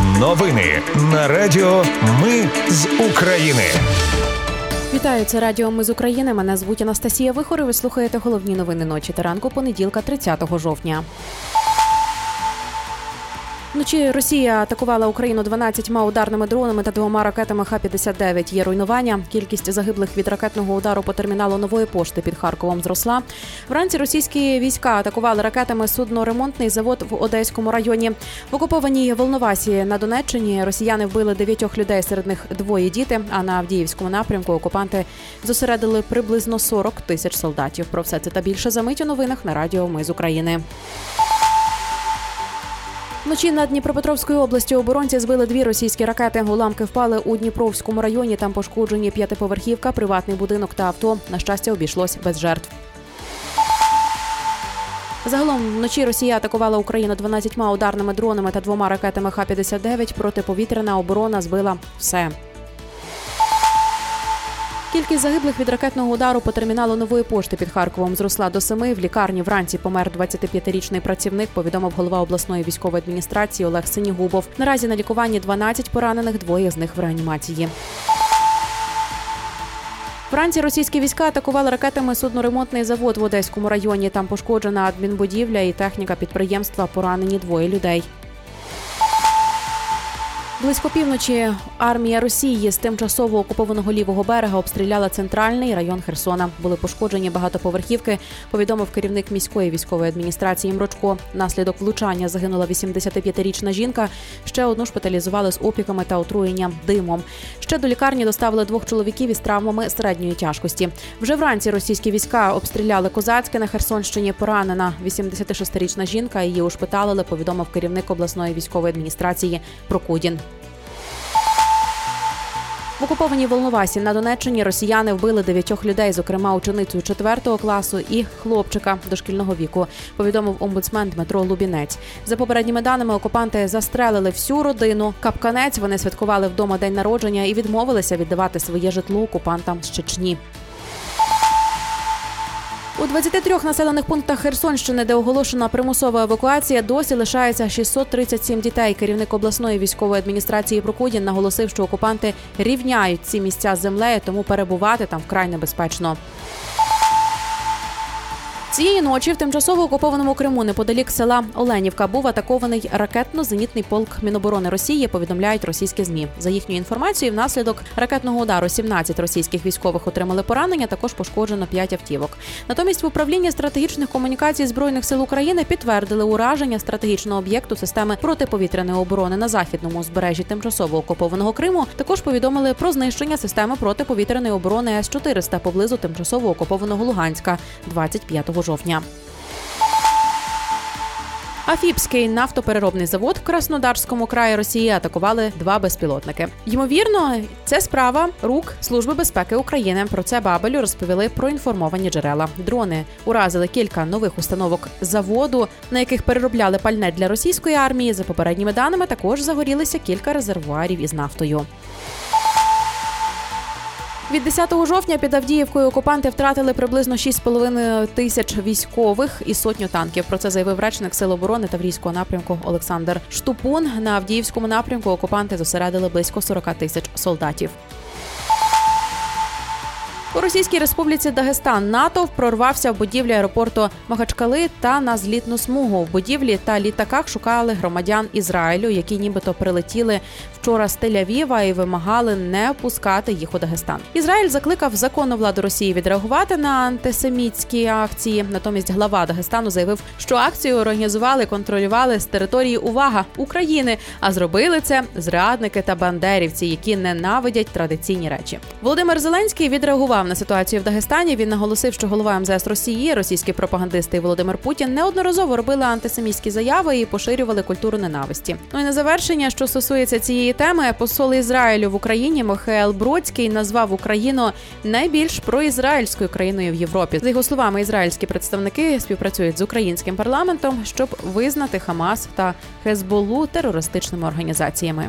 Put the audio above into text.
Новини на Радіо Ми з України. Вітаю, це радіо Ми з України. Мене звуть Анастасія Вихор. і Ви слухаєте головні новини ночі та ранку понеділка, 30 жовтня. Вночі Росія атакувала Україну 12 ударними дронами та двома ракетами Х-59. Є руйнування. Кількість загиблих від ракетного удару по терміналу нової пошти під Харковом зросла. Вранці російські війська атакували ракетами судноремонтний завод в Одеському районі. В окупованій Волновасі на Донеччині росіяни вбили дев'ятьох людей, серед них двоє діти. А на Авдіївському напрямку окупанти зосередили приблизно 40 тисяч солдатів. Про все це та більше замить у новинах на радіо Ми з України. Вночі над Дніпропетровською областю оборонці збили дві російські ракети. Уламки впали у Дніпровському районі. Там пошкоджені п'ятиповерхівка, приватний будинок та авто. На щастя, обійшлось без жертв. Загалом вночі Росія атакувала Україну 12 ударними дронами та двома ракетами Х-59. Протиповітряна оборона збила все. Кількість загиблих від ракетного удару по терміналу нової пошти під Харковом зросла до семи. В лікарні вранці помер 25-річний працівник. Повідомив голова обласної військової адміністрації Олег Синігубов. Наразі на лікуванні 12 поранених, двоє з них в реанімації. Вранці російські війська атакували ракетами судноремонтний завод в Одеському районі. Там пошкоджена адмінбудівля і техніка підприємства. Поранені двоє людей. Близько півночі армія Росії з тимчасово окупованого лівого берега обстріляла центральний район Херсона. Були пошкоджені багатоповерхівки. Повідомив керівник міської військової адміністрації Мрочко. Наслідок влучання загинула 85-річна жінка. Ще одну шпиталізували з опіками та отруєнням димом. Ще до лікарні доставили двох чоловіків із травмами середньої тяжкості. Вже вранці російські війська обстріляли козацьке на Херсонщині. Поранена 86-річна жінка. Її ушпиталили. Повідомив керівник обласної військової адміністрації Прокудін. В окупованій Волновасі на Донеччині росіяни вбили дев'ятьох людей, зокрема ученицю четвертого класу і хлопчика дошкільного віку. Повідомив омбудсмен Дмитро Лубінець. За попередніми даними окупанти застрелили всю родину. Капканець вони святкували вдома день народження і відмовилися віддавати своє житло окупантам з Чечні. У 23 населених пунктах Херсонщини, де оголошена примусова евакуація, досі лишається 637 дітей. Керівник обласної військової адміністрації Прокудін наголосив, що окупанти рівняють ці місця з землею, тому перебувати там вкрай небезпечно. Цієї ночі в тимчасово окупованому Криму неподалік села Оленівка був атакований ракетно-зенітний полк Міноборони Росії. Повідомляють російські змі. За їхньою інформацією, внаслідок ракетного удару 17 російських військових отримали поранення. Також пошкоджено 5 автівок. Натомість в управлінні стратегічних комунікацій збройних сил України підтвердили ураження стратегічного об'єкту системи протиповітряної оборони на західному узбережжі тимчасово окупованого Криму. Також повідомили про знищення системи протиповітряної оборони С 400 поблизу тимчасово окупованого Луганська 25 жовтня. Афіпський нафтопереробний завод в Краснодарському краї Росії атакували два безпілотники. Ймовірно, це справа рук Служби безпеки України. Про це Бабелю розповіли проінформовані джерела. Дрони уразили кілька нових установок заводу, на яких переробляли пальне для російської армії. За попередніми даними також загорілися кілька резервуарів із нафтою. Від 10 жовтня під Авдіївкою окупанти втратили приблизно 6,5 тисяч військових і сотню танків. Про це заявив речник Сил оборони Таврійського напрямку Олександр Штупун. На Авдіївському напрямку окупанти зосередили близько 40 тисяч солдатів. У Російській Республіці Дагестан НАТО прорвався в будівлі аеропорту Махачкали та на злітну смугу. В будівлі та літаках шукали громадян Ізраїлю, які нібито прилетіли вчора з Тель-Авіва і вимагали не пускати їх у Дагестан. Ізраїль закликав законну владу Росії відреагувати на антисемітські акції. Натомість глава Дагестану заявив, що акцію організували, контролювали з території увага України, а зробили це зрадники та бандерівці, які ненавидять традиційні речі. Володимир Зеленський відреагував на ситуацію в Дагестані. Він наголосив, що голова МЗС Росії, російські пропагандисти Володимир Путін неодноразово робили антисемітські заяви і поширювали культуру ненависті. Ну і на завершення, що стосується цієї теми, посол Ізраїлю в Україні Михаел Бродський назвав Україну найбільш проізраїльською країною в Європі. За його словами, ізраїльські представники співпрацюють з українським парламентом, щоб визнати Хамас та Хезболу терористичними організаціями.